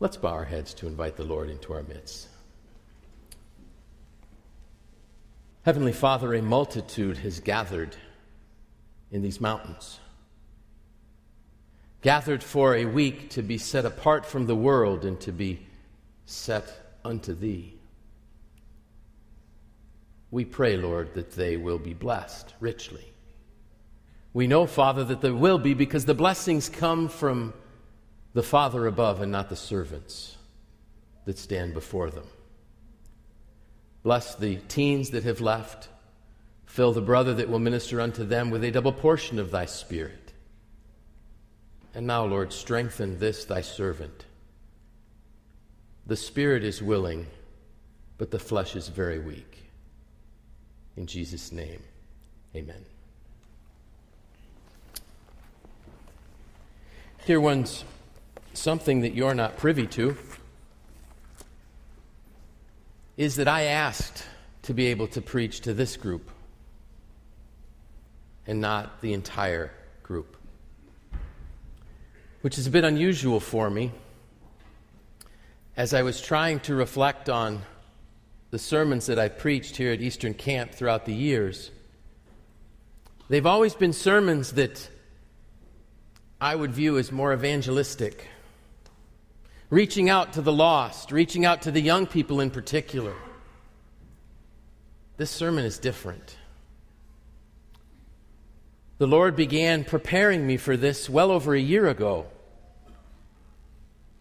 Let's bow our heads to invite the Lord into our midst. Heavenly Father, a multitude has gathered in these mountains, gathered for a week to be set apart from the world and to be set unto Thee. We pray, Lord, that they will be blessed richly. We know, Father, that they will be because the blessings come from the Father above and not the servants that stand before them. Bless the teens that have left. Fill the brother that will minister unto them with a double portion of thy Spirit. And now, Lord, strengthen this thy servant. The Spirit is willing, but the flesh is very weak. In Jesus' name, amen. Dear ones, something that you're not privy to is that I asked to be able to preach to this group and not the entire group, which is a bit unusual for me as I was trying to reflect on the sermons that I've preached here at Eastern Camp throughout the years. They've always been sermons that I would view as more evangelistic reaching out to the lost, reaching out to the young people in particular. This sermon is different. The Lord began preparing me for this well over a year ago.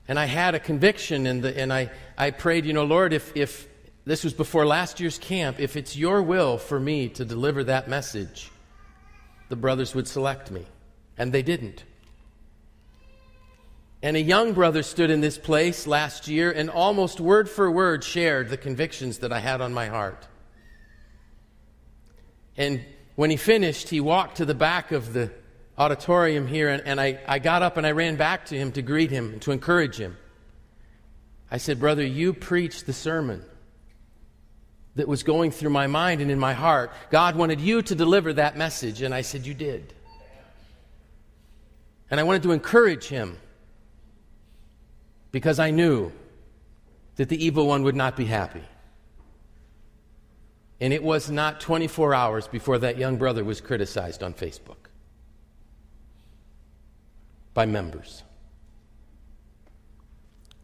And I had a conviction, and, the, and I, I prayed, you know, Lord, if, if this was before last year's camp, if it's your will for me to deliver that message, the brothers would select me. And they didn't. And a young brother stood in this place last year and almost word for word shared the convictions that I had on my heart. And when he finished, he walked to the back of the auditorium here, and, and I, I got up and I ran back to him to greet him and to encourage him. I said, Brother, you preached the sermon that was going through my mind and in my heart. God wanted you to deliver that message, and I said, You did. And I wanted to encourage him because I knew that the evil one would not be happy. And it was not 24 hours before that young brother was criticized on Facebook by members.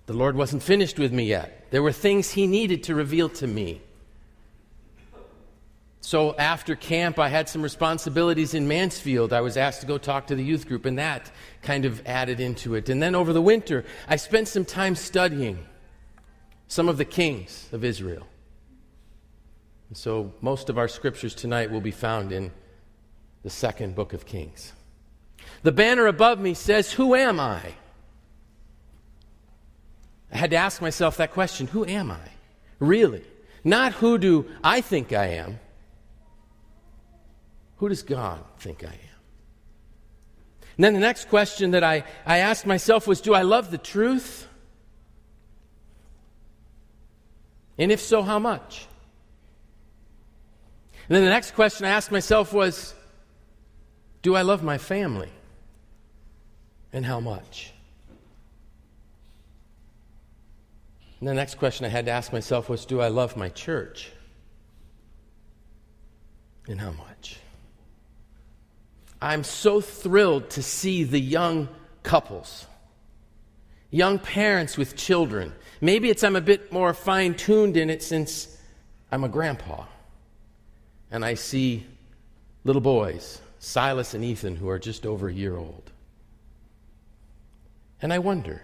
The Lord wasn't finished with me yet. There were things He needed to reveal to me. So after camp, I had some responsibilities in Mansfield. I was asked to go talk to the youth group, and that kind of added into it. And then over the winter, I spent some time studying some of the kings of Israel. And so most of our scriptures tonight will be found in the second book of Kings. The banner above me says, Who am I? I had to ask myself that question Who am I? Really? Not who do I think I am who does God think I am? And then the next question that I, I asked myself was Do I love the truth? And if so, how much? And then the next question I asked myself was Do I love my family? And how much? And the next question I had to ask myself was Do I love my church? And how much? I'm so thrilled to see the young couples, young parents with children. Maybe it's I'm a bit more fine tuned in it since I'm a grandpa. And I see little boys, Silas and Ethan, who are just over a year old. And I wonder,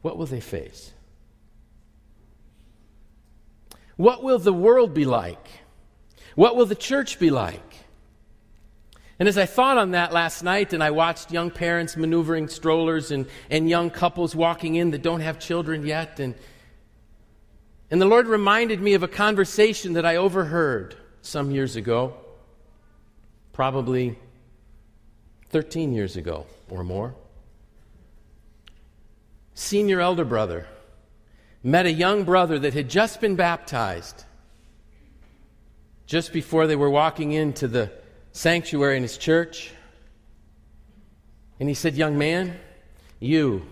what will they face? What will the world be like? What will the church be like? And as I thought on that last night, and I watched young parents maneuvering strollers and, and young couples walking in that don't have children yet, and, and the Lord reminded me of a conversation that I overheard some years ago, probably 13 years ago or more. Senior elder brother met a young brother that had just been baptized just before they were walking into the sanctuary in his church. And he said, Young man, you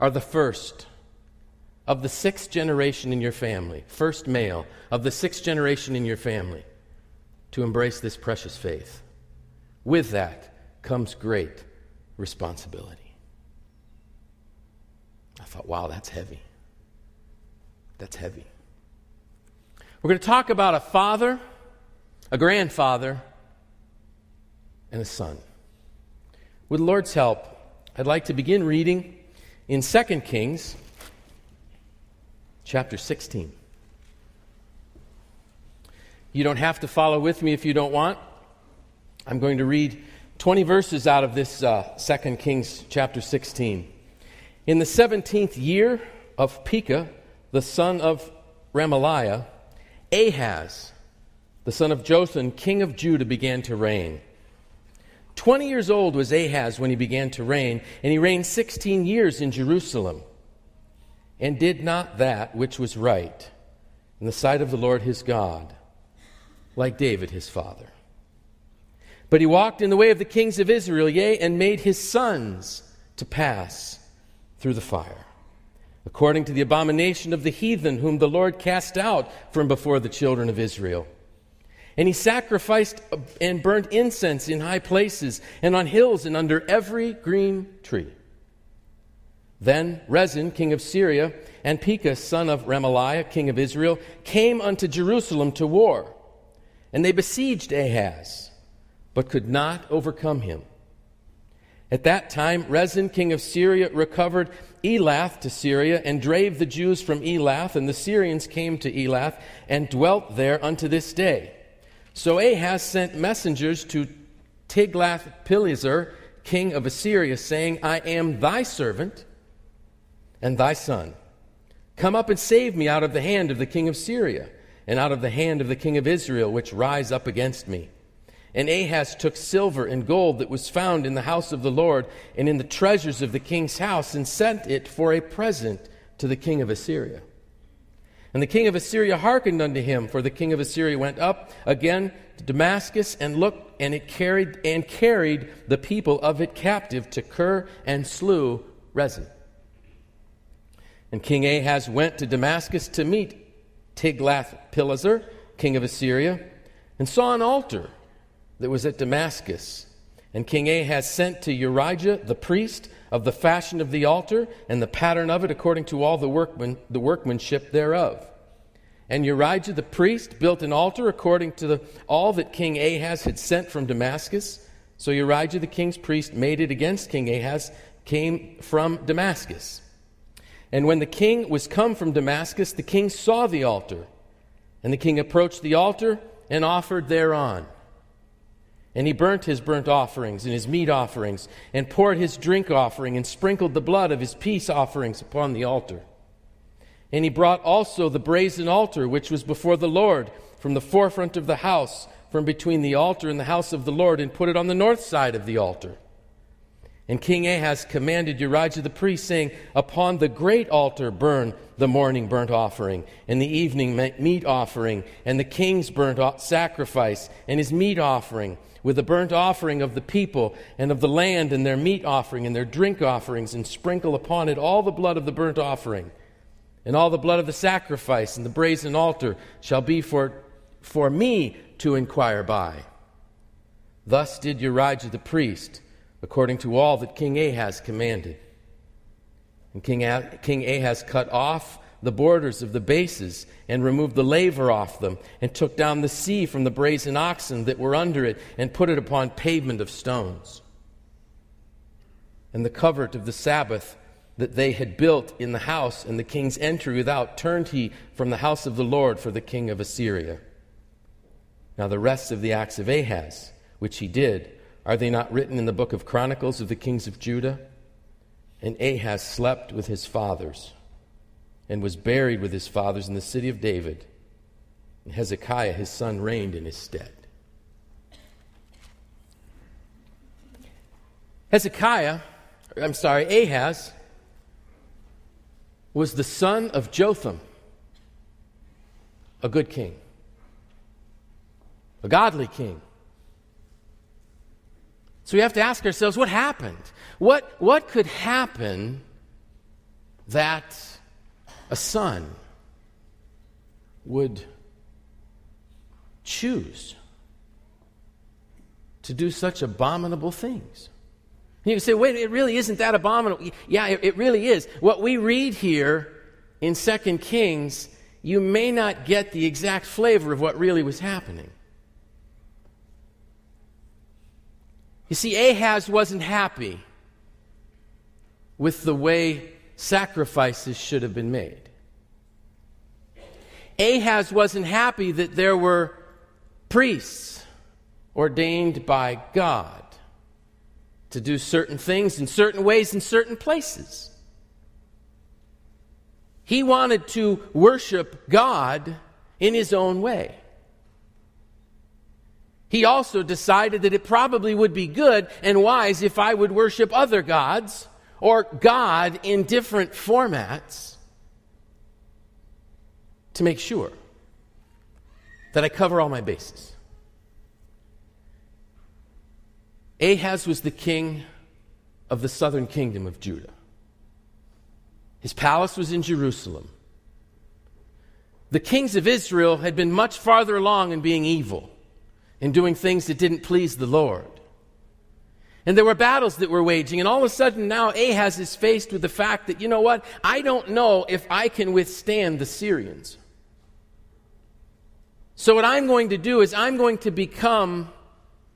are the first of the sixth generation in your family, first male of the sixth generation in your family, to embrace this precious faith. With that comes great responsibility. I thought, wow, that's heavy. That's heavy. We're going to talk about a father, a grandfather, and a son. With the Lord's help, I'd like to begin reading in 2 Kings chapter 16. You don't have to follow with me if you don't want. I'm going to read 20 verses out of this uh, 2 Kings chapter 16. In the 17th year of Pekah, the son of Remaliah, Ahaz, the son of Jotham, king of Judah, began to reign. Twenty years old was Ahaz when he began to reign, and he reigned sixteen years in Jerusalem, and did not that which was right in the sight of the Lord his God, like David his father. But he walked in the way of the kings of Israel, yea, and made his sons to pass through the fire, according to the abomination of the heathen, whom the Lord cast out from before the children of Israel. And he sacrificed uh, and burnt incense in high places and on hills and under every green tree. Then Rezin, king of Syria, and Pekah, son of Remaliah, king of Israel, came unto Jerusalem to war. And they besieged Ahaz, but could not overcome him. At that time, Rezin, king of Syria, recovered Elath to Syria and drave the Jews from Elath, and the Syrians came to Elath and dwelt there unto this day. So Ahaz sent messengers to Tiglath-Pileser, king of Assyria, saying, I am thy servant and thy son. Come up and save me out of the hand of the king of Syria and out of the hand of the king of Israel, which rise up against me. And Ahaz took silver and gold that was found in the house of the Lord and in the treasures of the king's house and sent it for a present to the king of Assyria. And the king of Assyria hearkened unto him, for the king of Assyria went up again to Damascus and looked, and it carried and carried the people of it captive to Kir and slew Rezin. And King Ahaz went to Damascus to meet Tiglath-Pileser, king of Assyria, and saw an altar that was at Damascus. And King Ahaz sent to Urijah the priest of the fashion of the altar and the pattern of it according to all the, workman, the workmanship thereof. And Urijah the priest built an altar according to the, all that King Ahaz had sent from Damascus. So Urijah the king's priest made it against King Ahaz, came from Damascus. And when the king was come from Damascus, the king saw the altar. And the king approached the altar and offered thereon. And he burnt his burnt offerings and his meat offerings, and poured his drink offering, and sprinkled the blood of his peace offerings upon the altar. And he brought also the brazen altar which was before the Lord from the forefront of the house, from between the altar and the house of the Lord, and put it on the north side of the altar. And King Ahaz commanded Urijah the priest, saying, Upon the great altar burn the morning burnt offering, and the evening meat offering, and the king's burnt sacrifice, and his meat offering with the burnt offering of the people and of the land and their meat offering and their drink offerings, and sprinkle upon it all the blood of the burnt offering. And all the blood of the sacrifice and the brazen altar shall be for, for me to inquire by. Thus did Urijah the priest, according to all that King Ahaz commanded. And King, King Ahaz cut off the borders of the bases and removed the laver off them, and took down the sea from the brazen oxen that were under it, and put it upon pavement of stones. And the covert of the Sabbath that they had built in the house and the king's entry without turned he from the house of the Lord for the king of Assyria. Now, the rest of the acts of Ahaz, which he did, are they not written in the book of Chronicles of the kings of Judah? And Ahaz slept with his fathers and was buried with his fathers in the city of David. And Hezekiah, his son, reigned in his stead. Hezekiah, I'm sorry, Ahaz, was the son of Jotham, a good king, a godly king. So we have to ask ourselves what happened? What, what could happen that a son would choose to do such abominable things. You can say, wait, it really isn't that abominable. Yeah, it, it really is. What we read here in 2 Kings, you may not get the exact flavor of what really was happening. You see, Ahaz wasn't happy with the way sacrifices should have been made. Ahaz wasn't happy that there were priests ordained by God to do certain things in certain ways in certain places. He wanted to worship God in his own way. He also decided that it probably would be good and wise if I would worship other gods or God in different formats to make sure that I cover all my bases. Ahaz was the king of the southern kingdom of Judah. His palace was in Jerusalem. The kings of Israel had been much farther along in being evil in doing things that didn't please the Lord. And there were battles that were waging, and all of a sudden now Ahaz is faced with the fact that, you know what, I don't know if I can withstand the Syrians. So, what I'm going to do is I'm going to become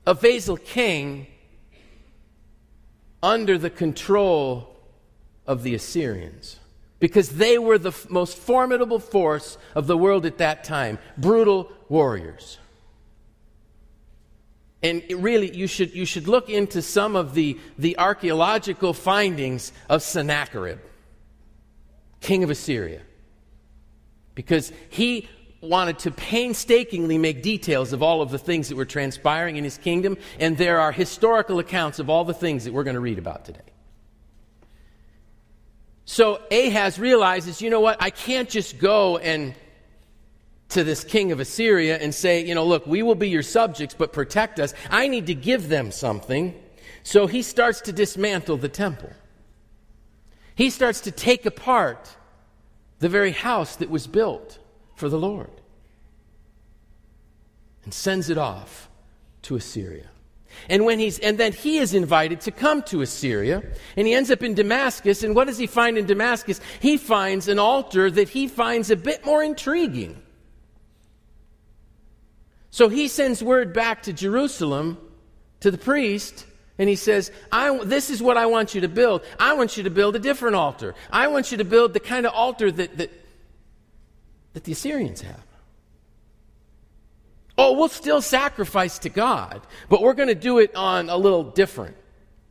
a vassal king under the control of the Assyrians because they were the f- most formidable force of the world at that time brutal warriors. And really, you should, you should look into some of the, the archaeological findings of Sennacherib, king of Assyria. Because he wanted to painstakingly make details of all of the things that were transpiring in his kingdom, and there are historical accounts of all the things that we're going to read about today. So Ahaz realizes, you know what, I can't just go and to this king of Assyria and say, you know, look, we will be your subjects, but protect us. I need to give them something. So he starts to dismantle the temple. He starts to take apart the very house that was built for the Lord and sends it off to Assyria. And when he's and then he is invited to come to Assyria, and he ends up in Damascus, and what does he find in Damascus? He finds an altar that he finds a bit more intriguing. So he sends word back to Jerusalem to the priest and he says, This is what I want you to build. I want you to build a different altar. I want you to build the kind of altar that, that that the Assyrians have. Oh, we'll still sacrifice to God, but we're going to do it on a little different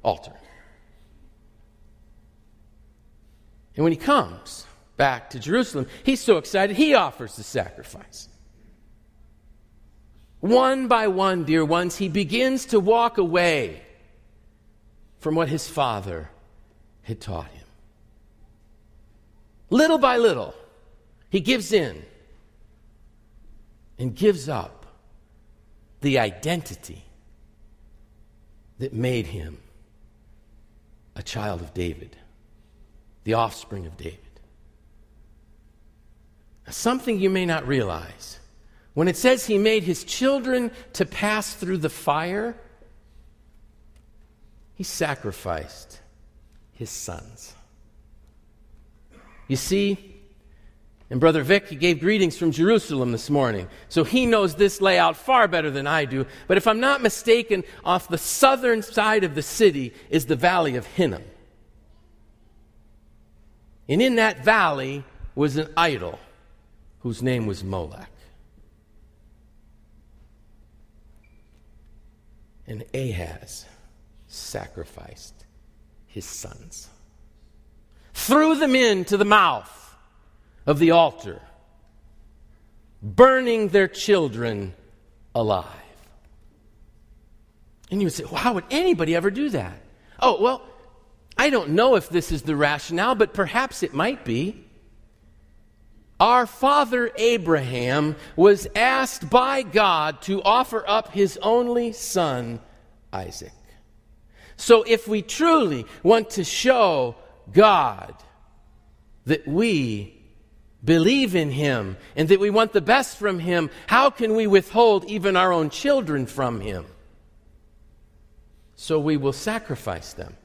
altar. And when he comes back to Jerusalem, he's so excited, he offers the sacrifice. One by one, dear ones, he begins to walk away from what his father had taught him. Little by little, he gives in and gives up the identity that made him a child of David, the offspring of David. Now, something you may not realize when it says he made his children to pass through the fire, he sacrificed his sons. You see, and Brother Vic, he gave greetings from Jerusalem this morning. So he knows this layout far better than I do. But if I'm not mistaken, off the southern side of the city is the valley of Hinnom. And in that valley was an idol whose name was Molech. And Ahaz sacrificed his sons, threw them into the mouth of the altar, burning their children alive. And you would say, well, how would anybody ever do that? Oh, well, I don't know if this is the rationale, but perhaps it might be. Our father Abraham was asked by God to offer up his only son, Isaac. So if we truly want to show God that we believe in him and that we want the best from him, how can we withhold even our own children from him? So we will sacrifice them.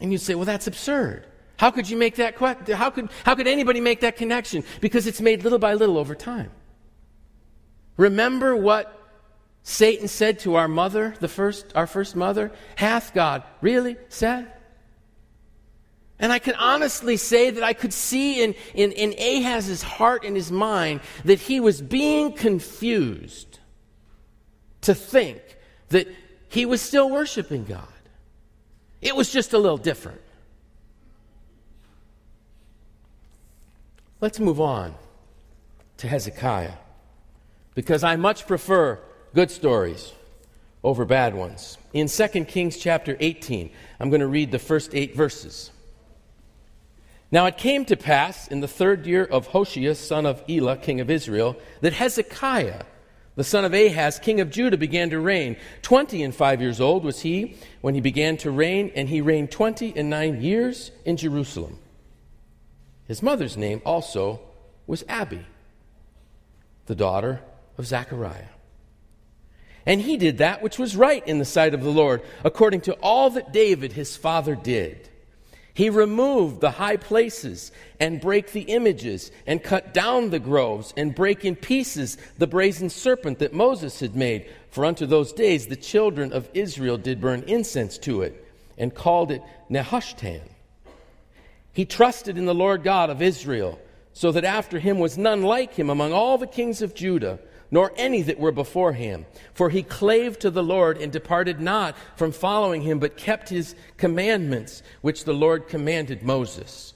And you say, well, that's absurd. How could you make that how could how could anybody make that connection? Because it's made little by little over time. Remember what Satan said to our mother, the first our first mother, hath God really said? And I can honestly say that I could see in, in, in Ahaz's heart and his mind that he was being confused to think that he was still worshiping God. It was just a little different. Let's move on to Hezekiah because I much prefer good stories over bad ones. In 2 Kings chapter 18, I'm going to read the first eight verses. Now it came to pass in the third year of Hoshea, son of Elah, king of Israel, that Hezekiah, the son of Ahaz, king of Judah, began to reign. Twenty and five years old was he when he began to reign, and he reigned twenty and nine years in Jerusalem. His mother's name also was Abi, the daughter of Zechariah. And he did that which was right in the sight of the Lord, according to all that David his father did. He removed the high places and brake the images and cut down the groves and brake in pieces the brazen serpent that Moses had made. For unto those days the children of Israel did burn incense to it and called it Nehushtan. He trusted in the Lord God of Israel, so that after him was none like him among all the kings of Judah, nor any that were before him. For he clave to the Lord and departed not from following him, but kept his commandments, which the Lord commanded Moses.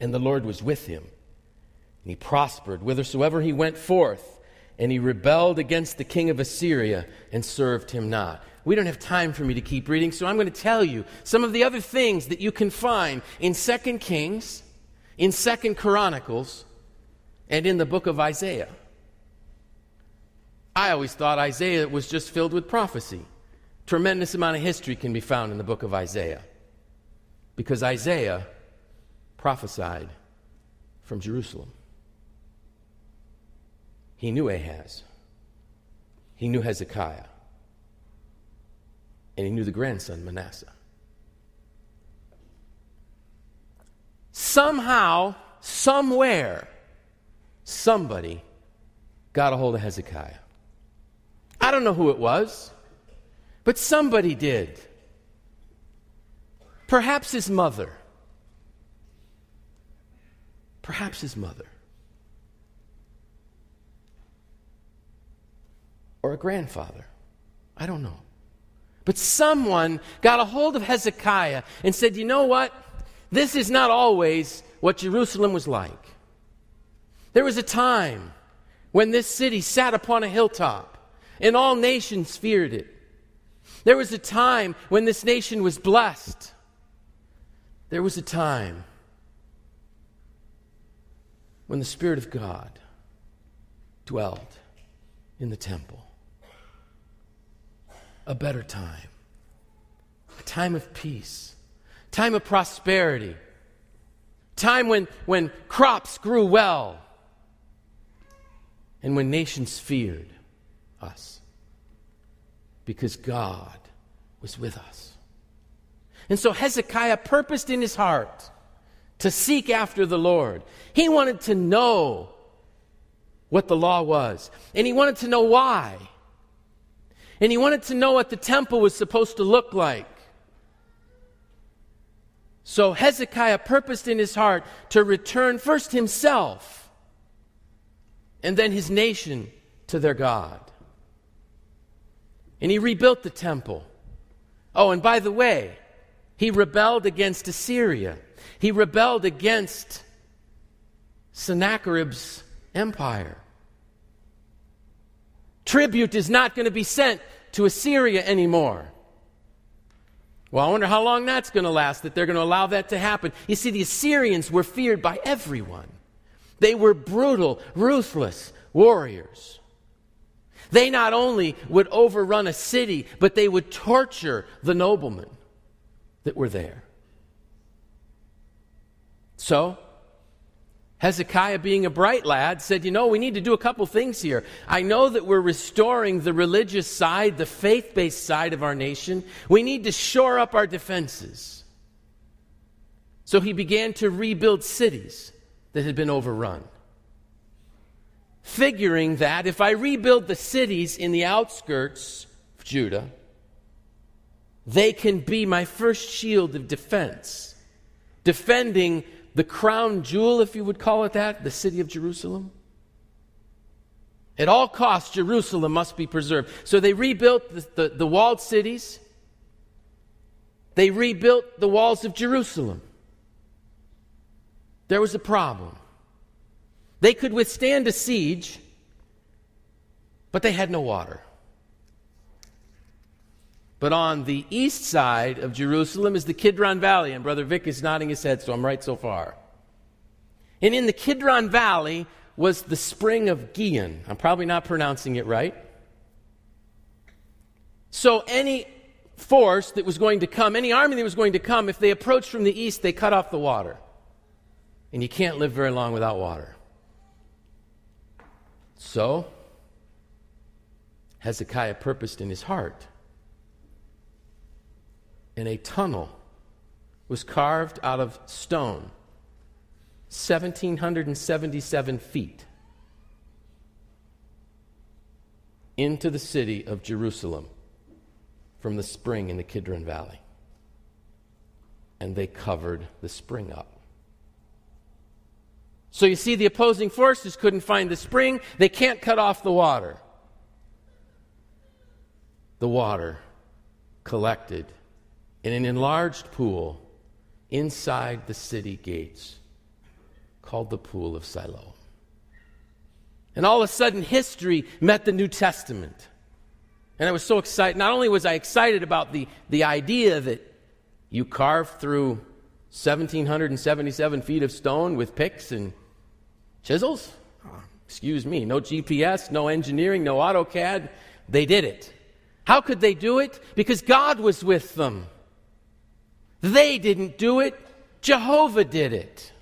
And the Lord was with him, and he prospered whithersoever he went forth. And he rebelled against the king of Assyria and served him not. We don't have time for me to keep reading, so I'm going to tell you some of the other things that you can find in 2 Kings, in 2 Chronicles, and in the book of Isaiah. I always thought Isaiah was just filled with prophecy. Tremendous amount of history can be found in the book of Isaiah. Because Isaiah prophesied from Jerusalem. He knew Ahaz. He knew Hezekiah and he knew the grandson, Manasseh. Somehow, somewhere, somebody got a hold of Hezekiah. I don't know who it was, but somebody did. Perhaps his mother. Perhaps his mother. Or a grandfather. I don't know. But someone got a hold of Hezekiah and said, You know what? This is not always what Jerusalem was like. There was a time when this city sat upon a hilltop and all nations feared it. There was a time when this nation was blessed. There was a time when the Spirit of God dwelled in the temple a better time, a time of peace, time of prosperity, time when, when crops grew well, and when nations feared us because God was with us. And so Hezekiah purposed in his heart to seek after the Lord. He wanted to know what the law was, and he wanted to know why. And he wanted to know what the temple was supposed to look like. So Hezekiah purposed in his heart to return first himself and then his nation to their God. And he rebuilt the temple. Oh, and by the way, he rebelled against Assyria. He rebelled against Sennacherib's empire. Tribute is not going to be sent to Assyria anymore. Well, I wonder how long that's going to last, that they're going to allow that to happen. You see, the Assyrians were feared by everyone. They were brutal, ruthless warriors. They not only would overrun a city, but they would torture the noblemen that were there. So, Hezekiah, being a bright lad, said, You know, we need to do a couple things here. I know that we're restoring the religious side, the faith based side of our nation. We need to shore up our defenses. So he began to rebuild cities that had been overrun. Figuring that if I rebuild the cities in the outskirts of Judah, they can be my first shield of defense, defending the crown jewel, if you would call it that, the city of Jerusalem. At all costs, Jerusalem must be preserved. So they rebuilt the, the, the, walled cities. They rebuilt the walls of Jerusalem. There was a problem. They could withstand a siege, but they had no water. But on the east side of Jerusalem is the Kidron Valley, and Brother Vic is nodding his head, so I'm right so far. And in the Kidron Valley was the spring of Gihon. I'm probably not pronouncing it right. So any force that was going to come, any army that was going to come, if they approached from the east, they cut off the water. And you can't live very long without water. So, Hezekiah purposed in his heart and a tunnel was carved out of stone, 1,777 feet, into the city of Jerusalem from the spring in the Kidron Valley. And they covered the spring up. So you see, the opposing forces couldn't find the spring, they can't cut off the water. The water collected in an enlarged pool inside the city gates called the Pool of Siloam. And all of a sudden, history met the New Testament. And I was so excited. Not only was I excited about the, the idea that you carved through 1,777 feet of stone with picks and chisels. excuse me, no GPS, no engineering, no AutoCAD. They did it. How could they do it? Because God was with them. They didn't do it, Jehovah did it.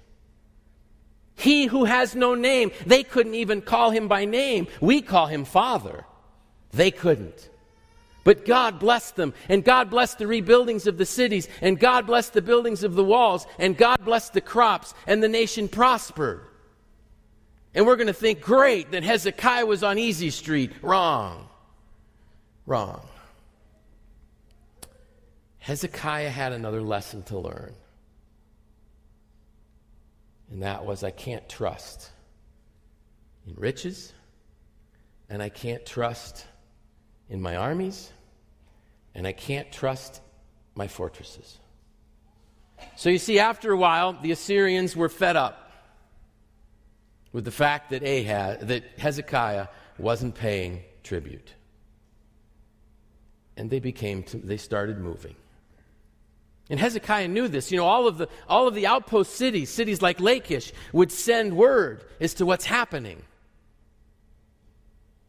He who has no name, they couldn't even call him by name. We call him Father. They couldn't. But God blessed them, and God blessed the rebuildings of the cities, and God blessed the buildings of the walls, and God blessed the crops, and the nation prospered. And we're going to think, great, that Hezekiah was on easy street. Wrong. Wrong. Hezekiah had another lesson to learn. And that was I can't trust in riches, and I can't trust in my armies, and I can't trust my fortresses. So you see, after a while, the Assyrians were fed up with the fact that Ahaz, that Hezekiah wasn't paying tribute. And they became, they started moving. And Hezekiah knew this. You know, all of the, all of the outpost cities, cities like Lachish, would send word as to what's happening.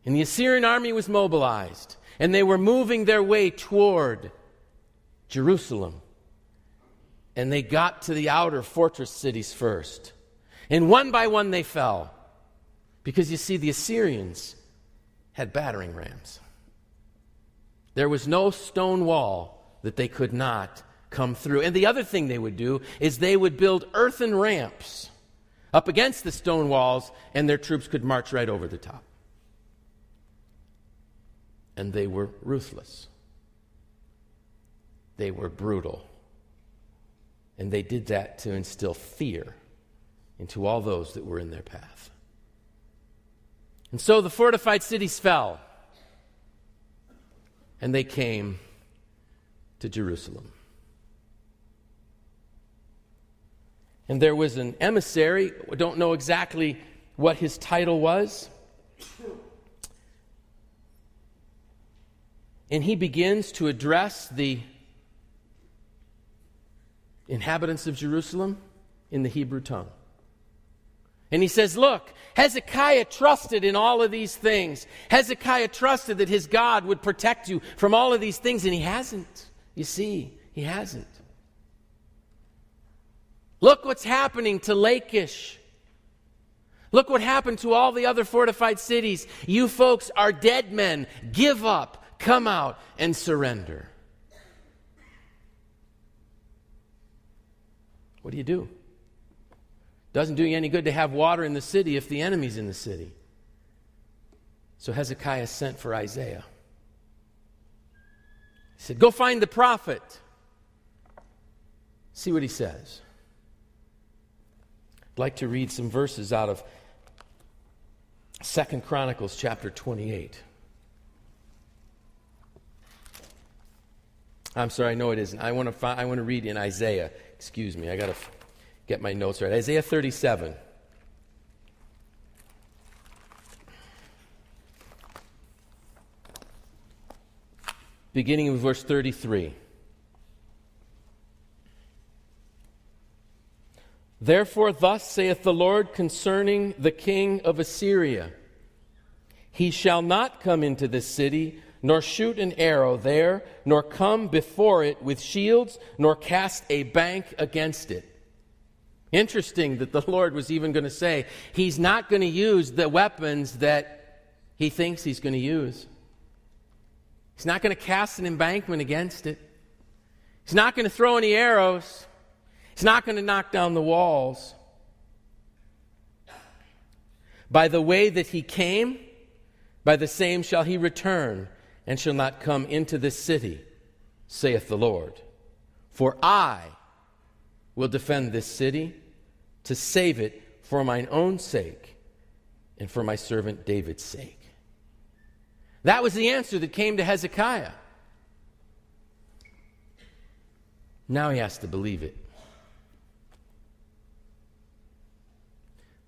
And the Assyrian army was mobilized, and they were moving their way toward Jerusalem. And they got to the outer fortress cities first. And one by one they fell. Because you see, the Assyrians had battering rams. There was no stone wall that they could not come through. And the other thing they would do is they would build earthen ramps up against the stone walls, and their troops could march right over the top. And they were ruthless, they were brutal. And they did that to instill fear into all those that were in their path. And so the fortified cities fell, and they came to Jerusalem. And there was an emissary, don't know exactly what his title was. And he begins to address the inhabitants of Jerusalem in the Hebrew tongue. And he says, Look, Hezekiah trusted in all of these things. Hezekiah trusted that his God would protect you from all of these things, and he hasn't. You see, he hasn't. Look what's happening to Lachish. Look what happened to all the other fortified cities. You folks are dead men. Give up, come out, and surrender. What do you do? Doesn't do you any good to have water in the city if the enemy's in the city. So Hezekiah sent for Isaiah. He said, Go find the prophet. See what he says. I'd like to read some verses out of Second Chronicles chapter 28. I'm sorry, no, it isn't. I want to, find, I want to read in Isaiah. Excuse me, I got to get my notes right. Isaiah 37. Beginning of verse 33. Therefore, thus saith the Lord concerning the king of Assyria He shall not come into this city, nor shoot an arrow there, nor come before it with shields, nor cast a bank against it. Interesting that the Lord was even going to say he's not going to use the weapons that he thinks he's going to use. He's not going to cast an embankment against it. He's not going to throw any arrows. He's not going to knock down the walls. By the way that he came, by the same shall he return, and shall not come into this city, saith the Lord. For I will defend this city to save it for mine own sake and for my servant David's sake. That was the answer that came to Hezekiah. Now he has to believe it.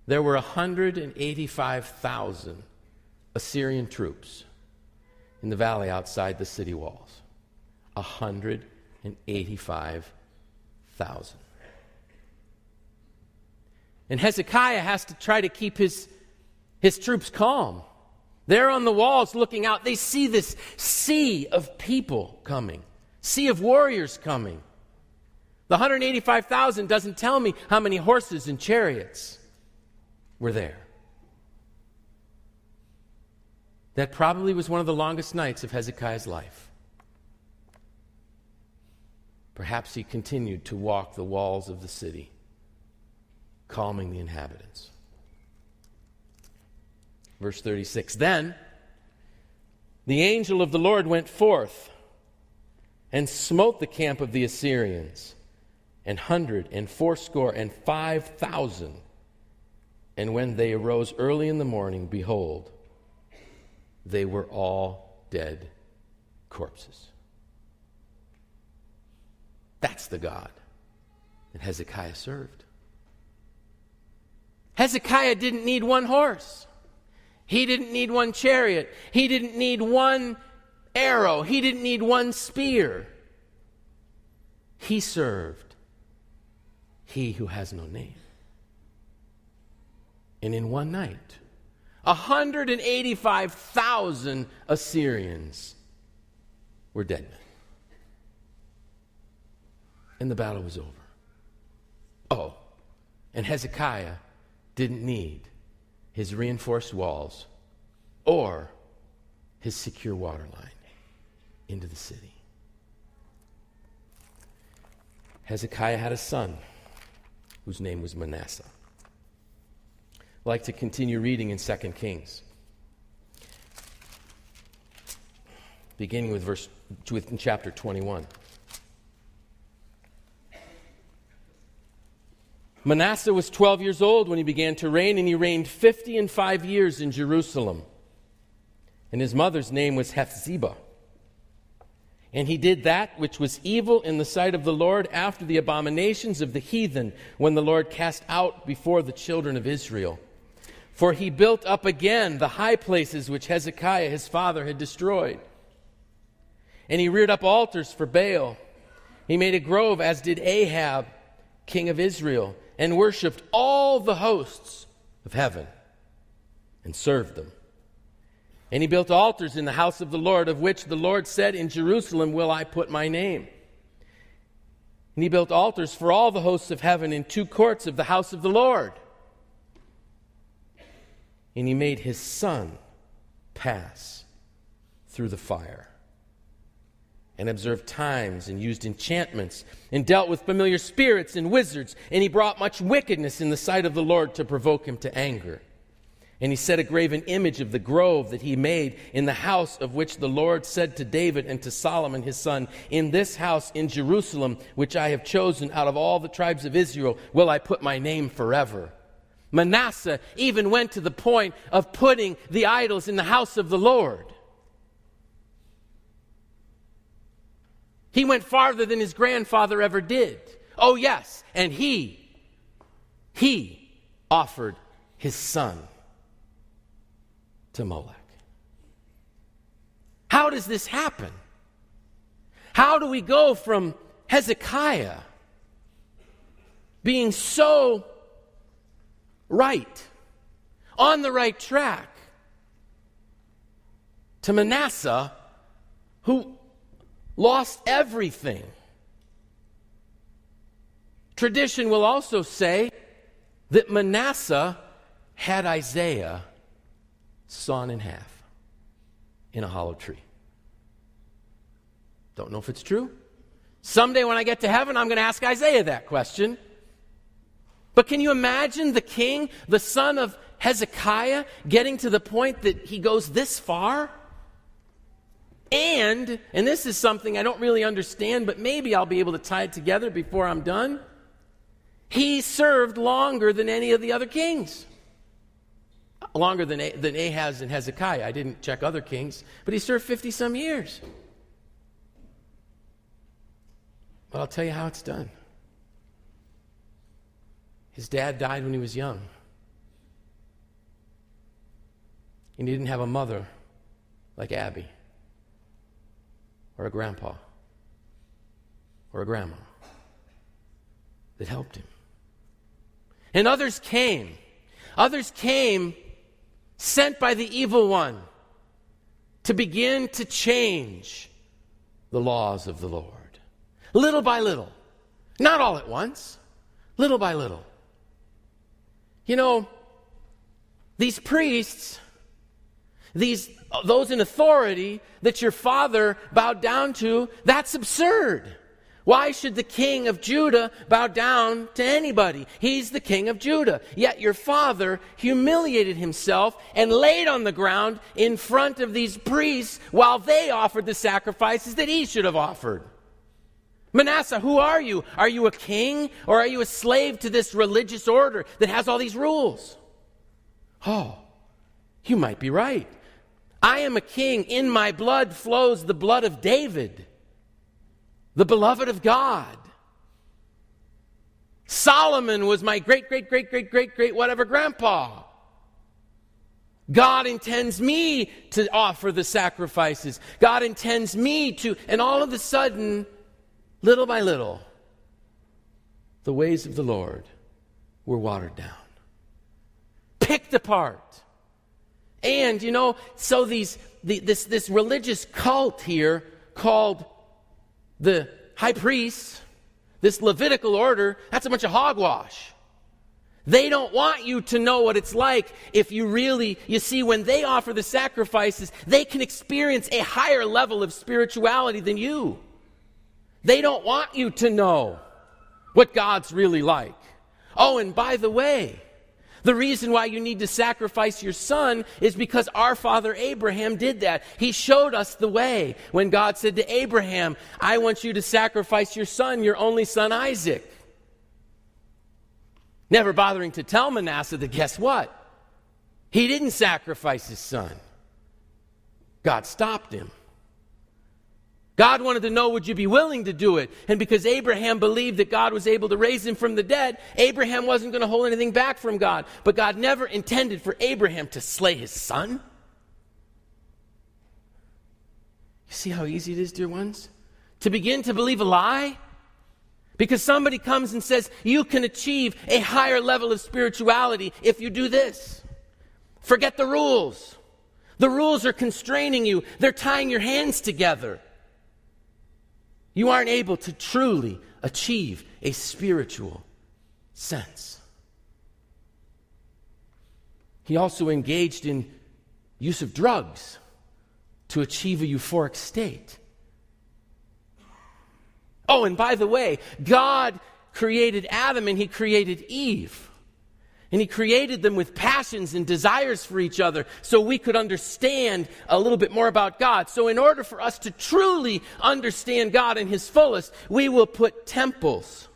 There were 185,000 Assyrian troops in the valley outside the city walls. 185,000. And Hezekiah has to try to keep his, his troops calm. They're on the walls looking out. They see this sea of people coming, sea of warriors coming. The 185,000 doesn't tell me how many horses and chariots were there. That probably was one of the longest nights of Hezekiah's life. Perhaps he continued to walk the walls of the city, calming the inhabitants. Verse 36 Then the angel of the Lord went forth and smote the camp of the Assyrians, an hundred and fourscore and five thousand and when they arose early in the morning, behold, they were all dead corpses. That's the God that Hezekiah served. Hezekiah didn't need one horse. He didn't need one chariot. He didn't need one arrow. He didn't need one spear. He served he who has no name and in one night, 185,000 Assyrians were dead men. And the battle was over. Oh, and Hezekiah didn't need his reinforced walls or his secure water line into the city. Hezekiah had a son whose name was Manasseh like to continue reading in 2 Kings. Beginning with verse with chapter 21. Manasseh was 12 years old when he began to reign, and he reigned 50 and 5 years in Jerusalem. And his mother's name was Hephzibah. And he did that which was evil in the sight of the Lord after the abominations of the heathen, when the Lord cast out before the children of Israel. For he built up again the high places which Hezekiah his father had destroyed. And he reared up altars for Baal. He made a grove, as did Ahab, king of Israel, and worshipped all the hosts of heaven and served them. And he built altars in the house of the Lord, of which the Lord said, In Jerusalem will I put my name. And he built altars for all the hosts of heaven in two courts of the house of the Lord. And he made his son pass through the fire and observed times and used enchantments and dealt with familiar spirits and wizards. And he brought much wickedness in the sight of the Lord to provoke him to anger. And he set a graven image of the grove that he made in the house of which the Lord said to David and to Solomon his son, In this house in Jerusalem, which I have chosen out of all the tribes of Israel, will I put my name forever. Manasseh even went to the point of putting the idols in the house of the Lord. He went farther than his grandfather ever did. Oh, yes, and he, he offered his son to Molech. How does this happen? How do we go from Hezekiah being so right, on the right track, to Manasseh, who lost everything? Tradition will also say that Manasseh had Isaiah sawn in half in a hollow tree. Don't know if it's true. Someday when I get to heaven, I'm going to ask Isaiah that question. But can you imagine the king, the son of Hezekiah, getting to the point that he goes this far? And, and this is something I don't really understand, but maybe I'll be able to tie it together before I'm done. He served longer than any of the other kings longer than, than Ahaz and Hezekiah. I didn't check other kings, but he served 50 some years. But I'll tell you how it's done. His dad died when he was young. And he didn't have a mother like Abby, or a grandpa, or a grandma that helped him. And others came. Others came sent by the evil one to begin to change the laws of the Lord. Little by little. Not all at once, little by little. You know, these priests, these those in authority that your father bowed down to, that's absurd. Why should the king of Judah bow down to anybody? He's the king of Judah. Yet your father humiliated himself and laid on the ground in front of these priests while they offered the sacrifices that he should have offered. Manasseh, who are you? Are you a king or are you a slave to this religious order that has all these rules? Oh, you might be right. I am a king. In my blood flows the blood of David the beloved of God. Solomon was my great, great, great, great, great, great, whatever grandpa. God intends me to offer the sacrifices. God intends me to, and all of a sudden, little by little, the ways of the Lord were watered down, picked apart. And, you know, so these, the, this, this religious cult here called the high priests, this Levitical order, that's a bunch of hogwash. They don't want you to know what it's like if you really, you see, when they offer the sacrifices, they can experience a higher level of spirituality than you. They don't want you to know what God's really like. Oh, and by the way, the reason why you need to sacrifice your son is because our father Abraham did that. He showed us the way when God said to Abraham, I want you to sacrifice your son, your only son Isaac. Never bothering to tell Manasseh that guess what? He didn't sacrifice his son. God stopped him. God wanted to know, would you be willing to do it? And because Abraham believed that God was able to raise him from the dead, Abraham wasn't going to hold anything back from God. But God never intended for Abraham to slay his son. You see how easy it is, dear ones? To begin to believe a lie? Because somebody comes and says, you can achieve a higher level of spirituality if you do this. Forget the rules. The rules are constraining you, they're tying your hands together. You aren't able to truly achieve a spiritual sense. He also engaged in use of drugs to achieve a euphoric state. Oh, and by the way, God created Adam and he created Eve. And he created them with passions and desires for each other so we could understand a little bit more about God. So, in order for us to truly understand God in his fullest, we will put temples,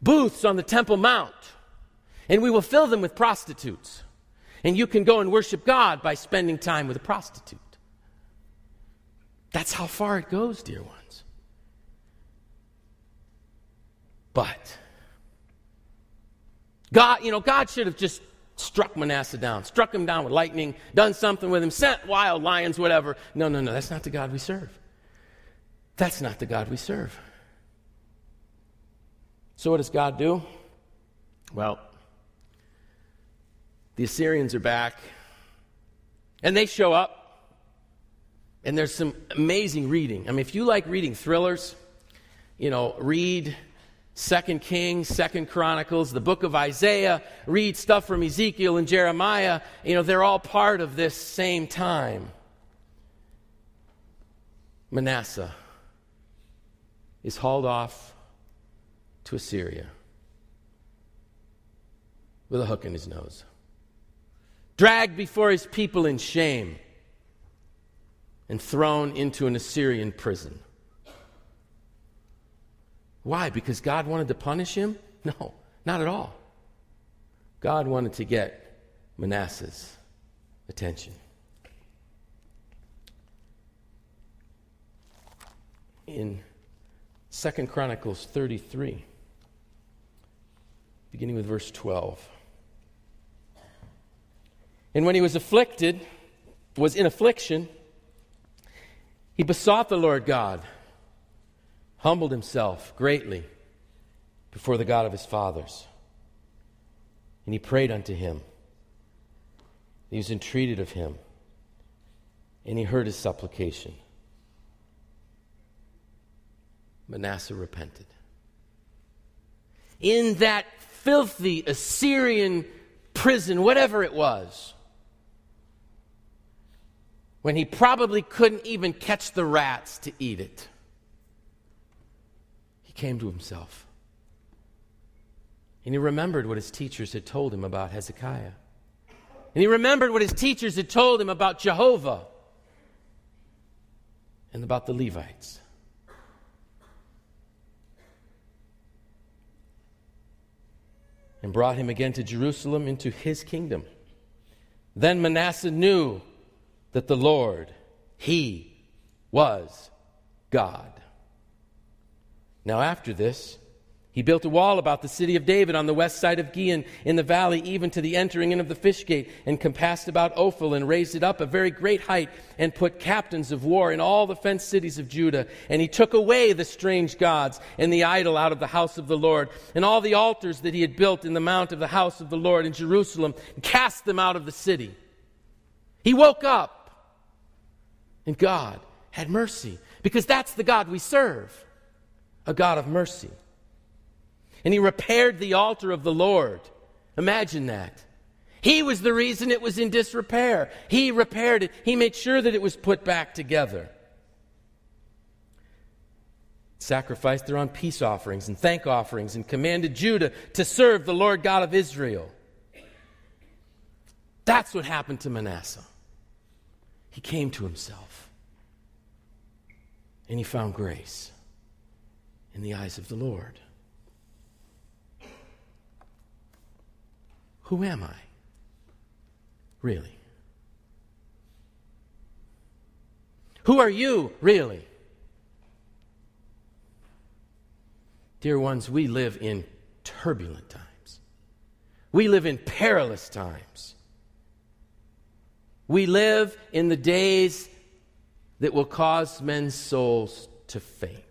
booths on the Temple Mount, and we will fill them with prostitutes. And you can go and worship God by spending time with a prostitute. That's how far it goes, dear ones. But God, you know, God should have just struck Manasseh down, struck him down with lightning, done something with him, sent wild lions, whatever. No, no, no, that's not the God we serve. That's not the God we serve. So, what does God do? Well, the Assyrians are back, and they show up, and there's some amazing reading. I mean, if you like reading thrillers, you know, read Second Kings, Second Chronicles, the book of Isaiah, read stuff from Ezekiel and Jeremiah. You know, they're all part of this same time. Manasseh is hauled off to Assyria with a hook in his nose, dragged before his people in shame, and thrown into an Assyrian prison. Why? Because God wanted to punish him? No, not at all. God wanted to get Manasseh's attention. In Second Chronicles 33, beginning with verse 12. And when he was afflicted, was in affliction, he besought the Lord God humbled himself greatly before the God of his fathers. And he prayed unto him. He was entreated of him. And he heard his supplication. Manasseh repented. In that filthy Assyrian prison, whatever it was, when he probably couldn't even catch the rats to eat it he came to himself. And he remembered what his teachers had told him about Hezekiah. And he remembered what his teachers had told him about Jehovah and about the Levites. And brought him again to Jerusalem into his kingdom. Then Manasseh knew that the Lord, he was God. Now, after this, he built a wall about the city of David on the west side of Gihon in the valley, even to the entering in of the fish gate, and compassed about Ophel, and raised it up a very great height, and put captains of war in all the fenced cities of Judah. And he took away the strange gods and the idol out of the house of the Lord, and all the altars that he had built in the mount of the house of the Lord in Jerusalem, and cast them out of the city. He woke up, and God had mercy, because that's the God we serve a God of mercy. And he repaired the altar of the Lord. Imagine that. He was the reason it was in disrepair. He repaired it. He made sure that it was put back together. Sacrificed their own peace offerings and thank offerings and commanded Judah to serve the Lord God of Israel. That's what happened to Manasseh. He came to himself and he found grace in the eyes of the Lord. Who am I? Really? Who are you, really? Dear ones, we live in turbulent times. We live in perilous times. We live in the days that will cause men's souls to faint.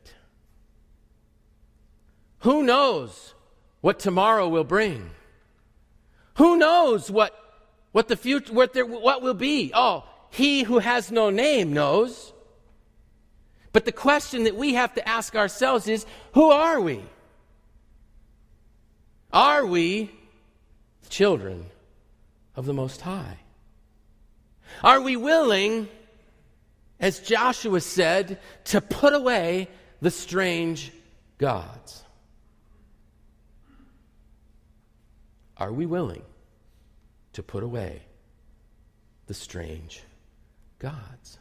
Who knows what tomorrow will bring? Who knows what, what the future, what, there, what will be? Oh, he who has no name knows. But the question that we have to ask ourselves is who are we? Are we children of the Most High? Are we willing, as Joshua said, to put away the strange gods? Are we willing to put away the strange gods?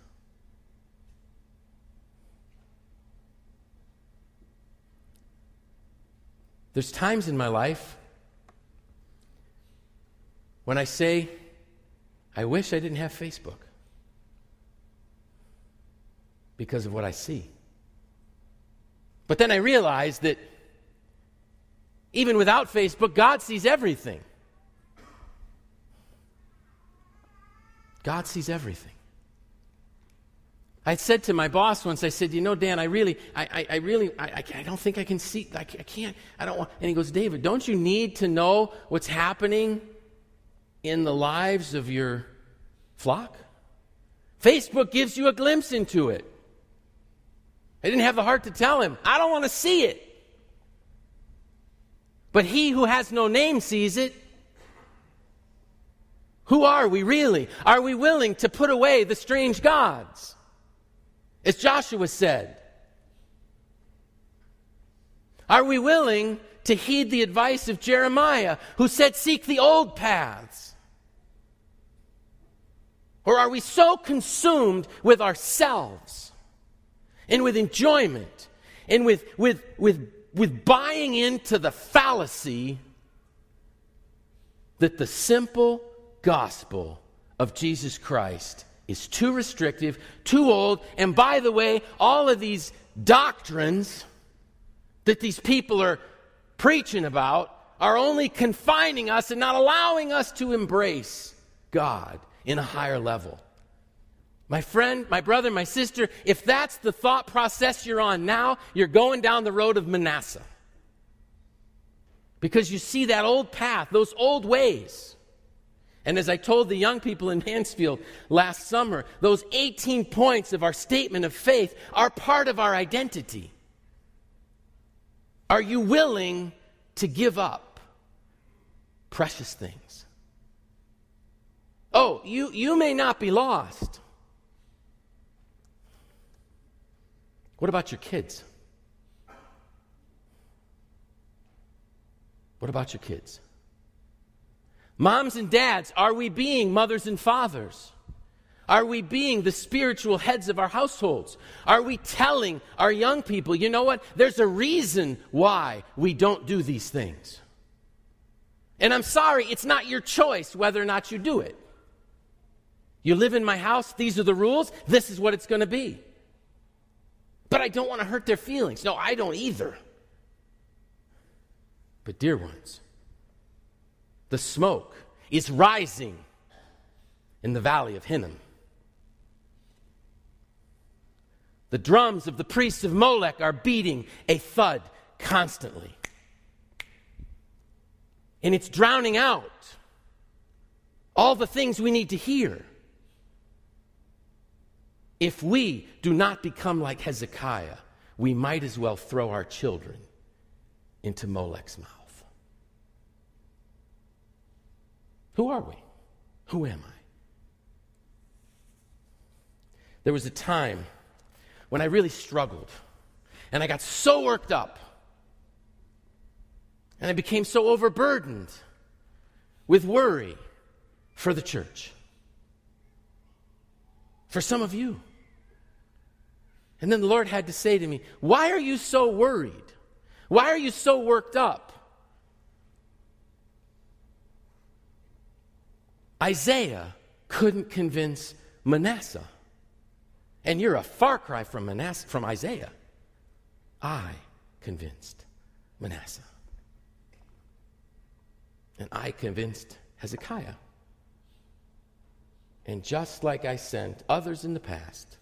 There's times in my life when I say, I wish I didn't have Facebook because of what I see. But then I realize that even without Facebook, God sees everything. God sees everything. I said to my boss once, I said, you know, Dan, I really, I, I, I really, I, I, don't think I can see, I, I can't, I don't want, and he goes, David, don't you need to know what's happening in the lives of your flock? Facebook gives you a glimpse into it. I didn't have the heart to tell him, I don't want to see it. But he who has no name sees it. Who are we really? Are we willing to put away the strange gods? As Joshua said, are we willing to heed the advice of Jeremiah, who said, Seek the old paths? Or are we so consumed with ourselves and with enjoyment and with, with, with, with buying into the fallacy that the simple gospel of Jesus Christ is too restrictive, too old, and by the way, all of these doctrines that these people are preaching about are only confining us and not allowing us to embrace God in a higher level. My friend, my brother, my sister, if that's the thought process you're on now, you're going down the road of Manasseh. Because you see that old path, those old ways. And as I told the young people in Mansfield last summer, those 18 points of our statement of faith are part of our identity. Are you willing to give up precious things? Oh, you, you may not be lost. What about your kids? What about your kids? Moms and dads, are we being mothers and fathers? Are we being the spiritual heads of our households? Are we telling our young people, you know what? There's a reason why we don't do these things. And I'm sorry, it's not your choice whether or not you do it. You live in my house, these are the rules, this is what it's going to be. But I don't want to hurt their feelings. No, I don't either. But, dear ones, the smoke is rising in the valley of Hinnom. The drums of the priests of Molech are beating a thud constantly. And it's drowning out all the things we need to hear. If we do not become like Hezekiah, we might as well throw our children into Molech's mouth. Who are we? Who am I? There was a time when I really struggled and I got so worked up and I became so overburdened with worry for the church. For some of you. And then the Lord had to say to me, Why are you so worried? Why are you so worked up? Isaiah couldn't convince Manasseh. And you're a far cry from Manasseh from Isaiah. I convinced Manasseh. And I convinced Hezekiah. And just like I sent others in the past,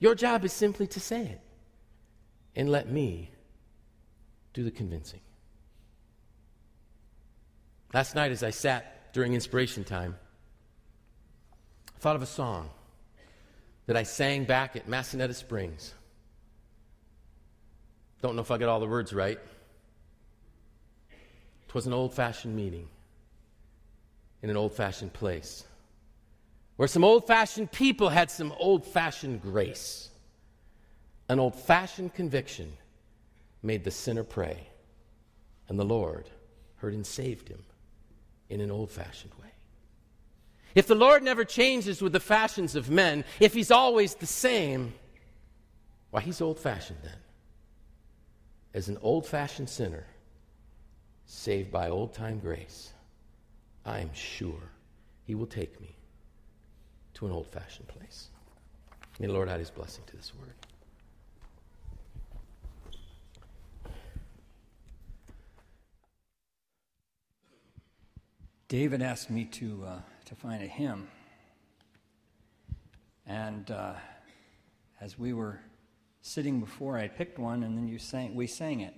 your job is simply to say it and let me do the convincing. Last night, as I sat during inspiration time, I thought of a song that I sang back at Massanetta Springs. Don't know if I got all the words right. It was an old fashioned meeting in an old fashioned place where some old fashioned people had some old fashioned grace. An old fashioned conviction made the sinner pray, and the Lord heard and saved him in an old fashioned way. If the Lord never changes with the fashions of men, if he's always the same, why, he's old fashioned then. As an old fashioned sinner, saved by old time grace, I am sure he will take me to an old fashioned place. May the Lord add his blessing to this word. David asked me to, uh, to find a hymn. And uh, as we were sitting before, I picked one, and then you sang, we sang it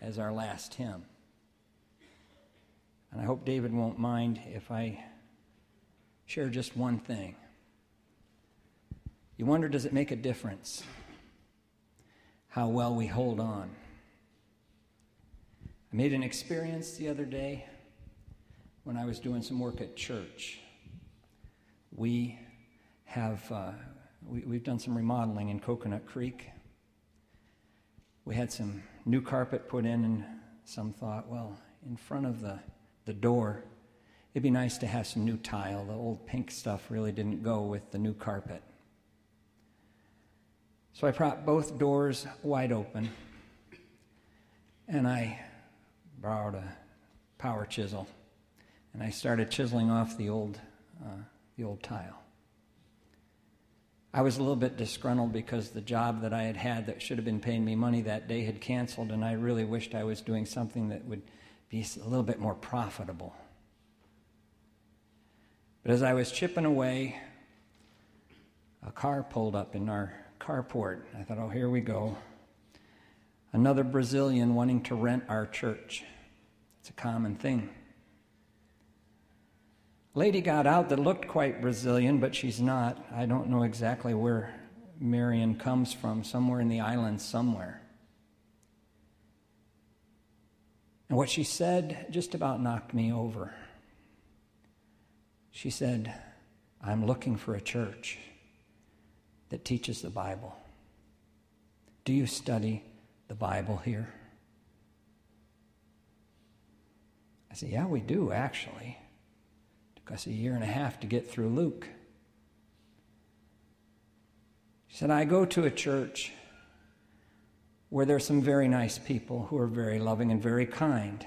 as our last hymn. And I hope David won't mind if I share just one thing. You wonder, does it make a difference how well we hold on? I made an experience the other day when I was doing some work at church. We have uh, we, we've done some remodeling in Coconut Creek. We had some new carpet put in, and some thought, well, in front of the, the door, it'd be nice to have some new tile. The old pink stuff really didn't go with the new carpet. So I propped both doors wide open, and I borrowed a power chisel and I started chiseling off the old, uh, the old tile. I was a little bit disgruntled because the job that I had had that should have been paying me money that day had canceled, and I really wished I was doing something that would be a little bit more profitable. But as I was chipping away, a car pulled up in our carport. I thought, oh, here we go. Another Brazilian wanting to rent our church. It's a common thing. Lady got out that looked quite Brazilian, but she's not. I don't know exactly where Marion comes from, somewhere in the islands, somewhere. And what she said just about knocked me over. She said, I'm looking for a church that teaches the Bible. Do you study the Bible here? I said, Yeah, we do, actually. Took us a year and a half to get through Luke. She said, I go to a church where there's some very nice people who are very loving and very kind.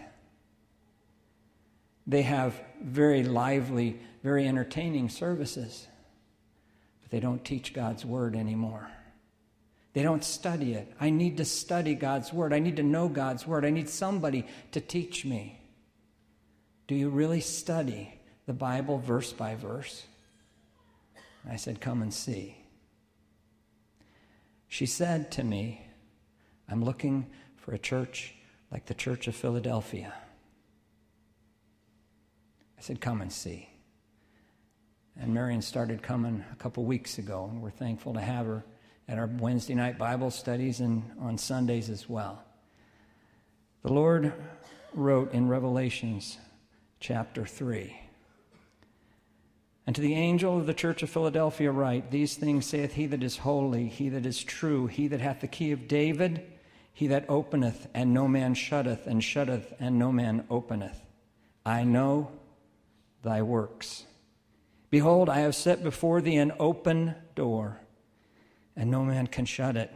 They have very lively, very entertaining services, but they don't teach God's Word anymore. They don't study it. I need to study God's Word. I need to know God's Word. I need somebody to teach me. Do you really study the Bible verse by verse? I said, Come and see. She said to me, I'm looking for a church like the Church of Philadelphia. I said, Come and see. And Marion started coming a couple weeks ago, and we're thankful to have her at our Wednesday night Bible studies and on Sundays as well. The Lord wrote in Revelations chapter 3 and to the angel of the church of Philadelphia, write These things saith he that is holy, he that is true, he that hath the key of David, he that openeth, and no man shutteth, and shutteth, and no man openeth. I know thy works. Behold, I have set before thee an open door, and no man can shut it.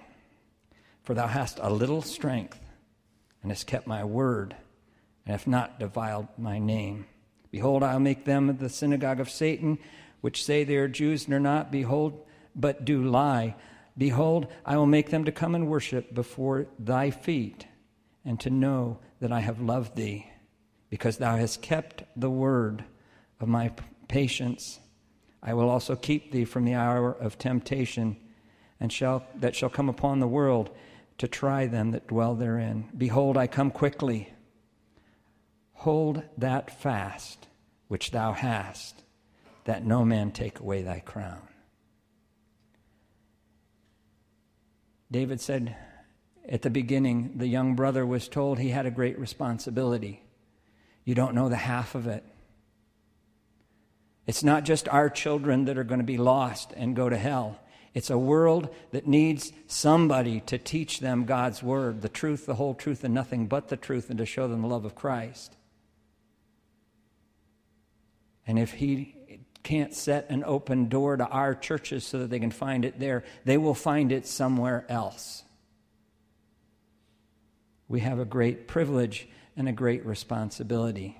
For thou hast a little strength, and hast kept my word, and have not defiled my name. Behold, I'll make them of the synagogue of Satan, which say they are Jews and are not. Behold, but do lie. Behold, I will make them to come and worship before thy feet, and to know that I have loved thee, because thou hast kept the word of my patience. I will also keep thee from the hour of temptation, and shall that shall come upon the world to try them that dwell therein. Behold, I come quickly. Hold that fast which thou hast, that no man take away thy crown. David said At the beginning, the young brother was told he had a great responsibility. You don't know the half of it. It's not just our children that are going to be lost and go to hell. It's a world that needs somebody to teach them God's word, the truth, the whole truth, and nothing but the truth, and to show them the love of Christ. And if He can't set an open door to our churches so that they can find it there, they will find it somewhere else. We have a great privilege and a great responsibility.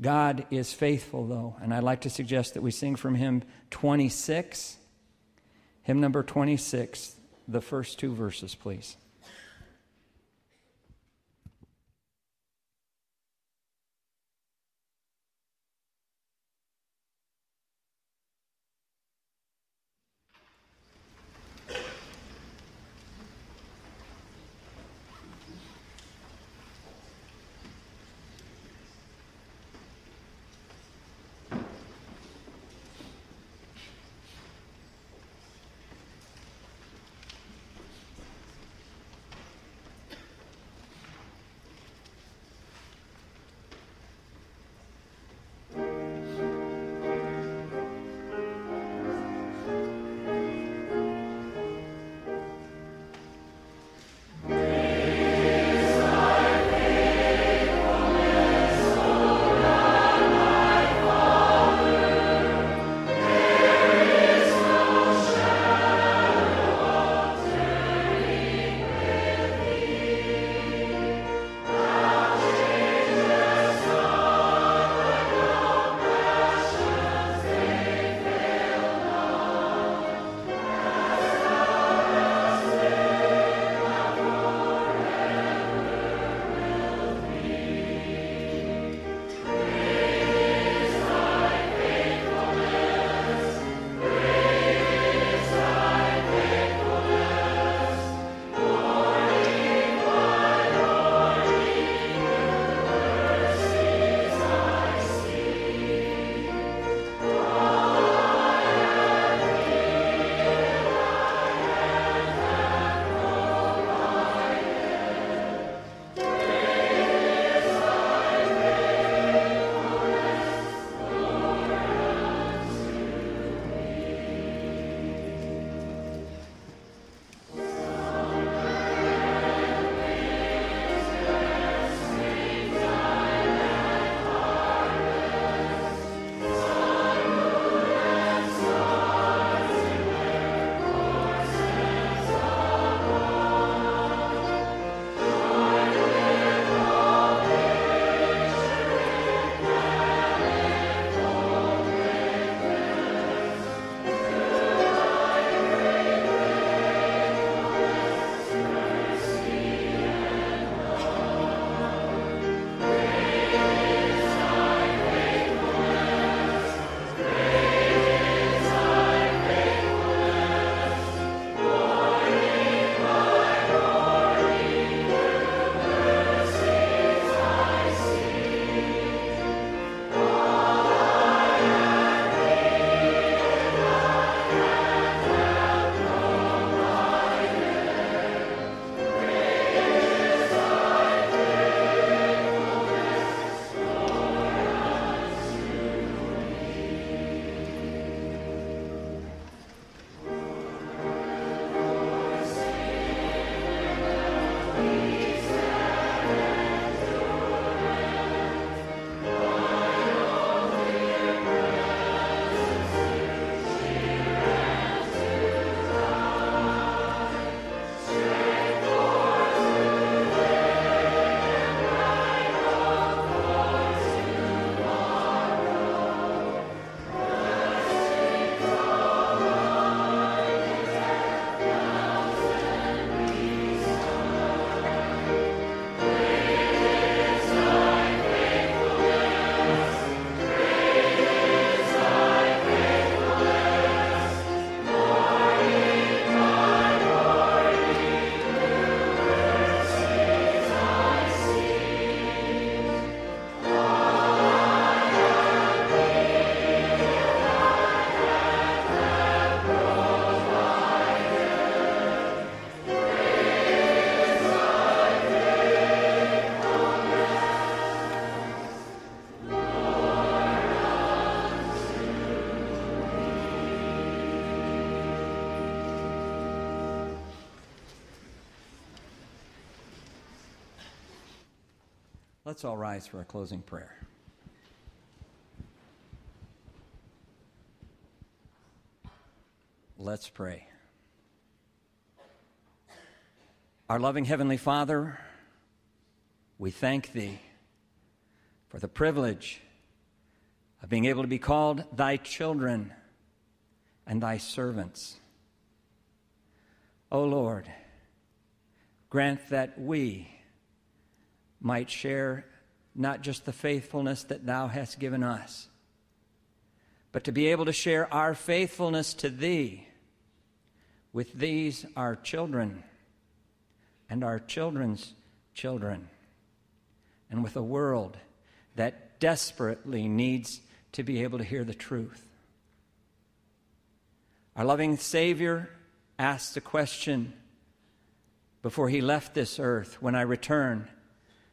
God is faithful, though, and I'd like to suggest that we sing from hymn 26, hymn number 26, the first two verses, please. Let's all rise for a closing prayer. Let's pray. Our loving Heavenly Father, we thank Thee for the privilege of being able to be called Thy children and Thy servants. O Lord, grant that we might share not just the faithfulness that Thou hast given us, but to be able to share our faithfulness to Thee with these, our children and our children's children, and with a world that desperately needs to be able to hear the truth. Our loving Savior asked a question before he left this earth When I return,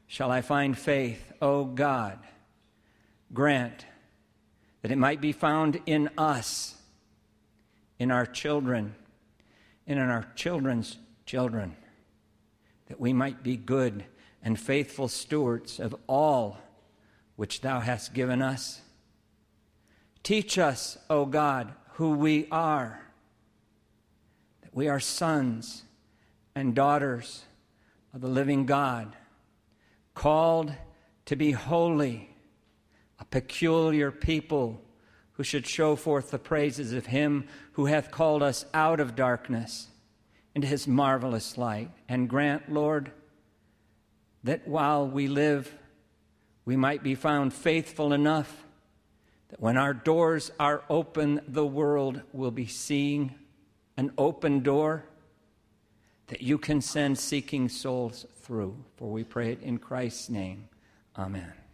shall I find faith? O God, grant that it might be found in us, in our children, and in our children's children, that we might be good and faithful stewards of all which Thou hast given us. Teach us, O God, who we are, that we are sons and daughters of the living God, called to be holy, a peculiar people who should show forth the praises of him who hath called us out of darkness into his marvelous light. And grant, Lord, that while we live, we might be found faithful enough that when our doors are open, the world will be seeing an open door that you can send seeking souls through. For we pray it in Christ's name. Amen.